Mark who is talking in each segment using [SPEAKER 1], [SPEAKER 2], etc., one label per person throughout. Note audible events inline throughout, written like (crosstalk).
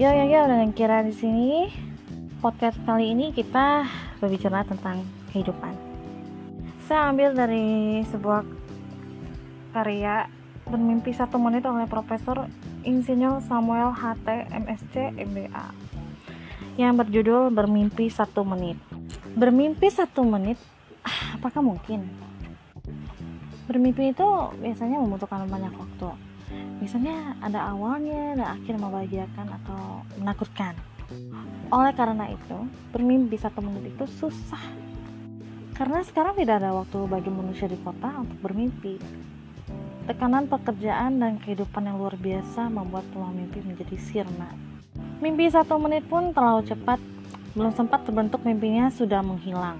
[SPEAKER 1] Yo yo yo dengan Kira di sini. Podcast kali ini kita berbicara tentang kehidupan. Saya ambil dari sebuah karya bermimpi satu menit oleh Profesor Insinyur Samuel HT MSc MBA yang berjudul bermimpi satu menit. Bermimpi satu menit, ah, apakah mungkin? Bermimpi itu biasanya membutuhkan banyak waktu Biasanya ada awalnya dan akhir membahagiakan atau menakutkan. Oleh karena itu, bermimpi satu menit itu susah. Karena sekarang tidak ada waktu bagi manusia di kota untuk bermimpi. Tekanan pekerjaan dan kehidupan yang luar biasa membuat peluang mimpi menjadi sirna. Mimpi satu menit pun terlalu cepat, belum sempat terbentuk mimpinya sudah menghilang.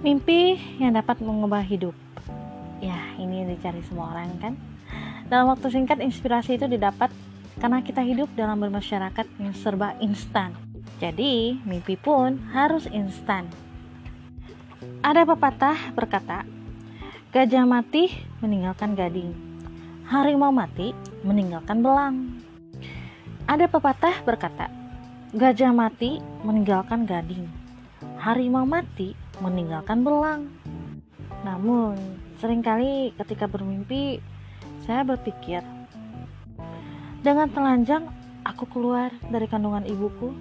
[SPEAKER 1] Mimpi yang dapat mengubah hidup. Ya, ini yang dicari semua orang kan? Dalam waktu singkat, inspirasi itu didapat karena kita hidup dalam bermasyarakat yang serba instan. Jadi, mimpi pun harus instan. Ada pepatah berkata, gajah mati meninggalkan gading, harimau mati meninggalkan belang. Ada pepatah berkata, gajah mati meninggalkan gading, harimau mati meninggalkan belang. Namun, sering kali ketika bermimpi saya berpikir, dengan telanjang aku keluar dari kandungan ibuku,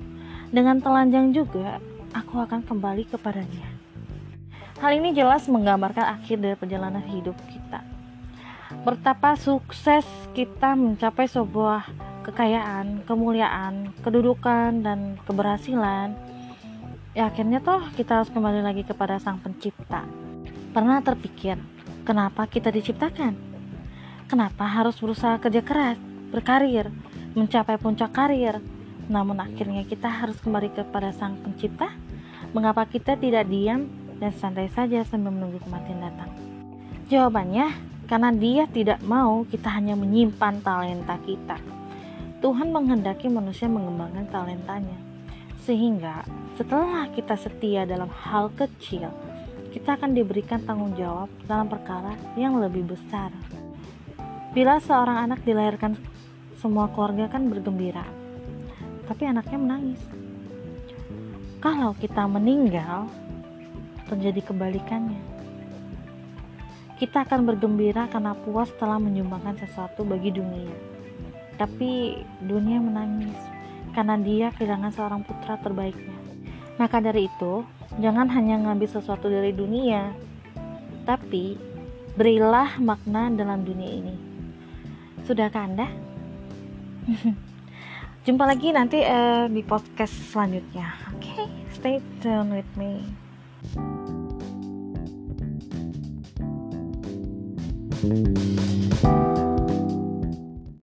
[SPEAKER 1] dengan telanjang juga aku akan kembali kepadanya. Hal ini jelas menggambarkan akhir dari perjalanan hidup kita. Betapa sukses kita mencapai sebuah kekayaan, kemuliaan, kedudukan, dan keberhasilan. Ya akhirnya toh kita harus kembali lagi kepada sang pencipta. Pernah terpikir, kenapa kita diciptakan? Kenapa harus berusaha kerja keras, berkarir, mencapai puncak karir, namun akhirnya kita harus kembali kepada Sang Pencipta? Mengapa kita tidak diam dan santai saja sambil menunggu kematian datang? Jawabannya, karena Dia tidak mau kita hanya menyimpan talenta kita. Tuhan menghendaki manusia mengembangkan talentanya, sehingga setelah kita setia dalam hal kecil, kita akan diberikan tanggung jawab dalam perkara yang lebih besar. Bila seorang anak dilahirkan, semua keluarga kan bergembira, tapi anaknya menangis. Kalau kita meninggal, terjadi kebalikannya. Kita akan bergembira karena puas telah menyumbangkan sesuatu bagi dunia. Tapi dunia menangis karena dia kehilangan seorang putra terbaiknya. Maka dari itu, jangan hanya ngambil sesuatu dari dunia, tapi berilah makna dalam dunia ini. Sudahkah Anda? (laughs) Jumpa lagi nanti uh, di podcast selanjutnya. Oke, okay, stay tuned with me.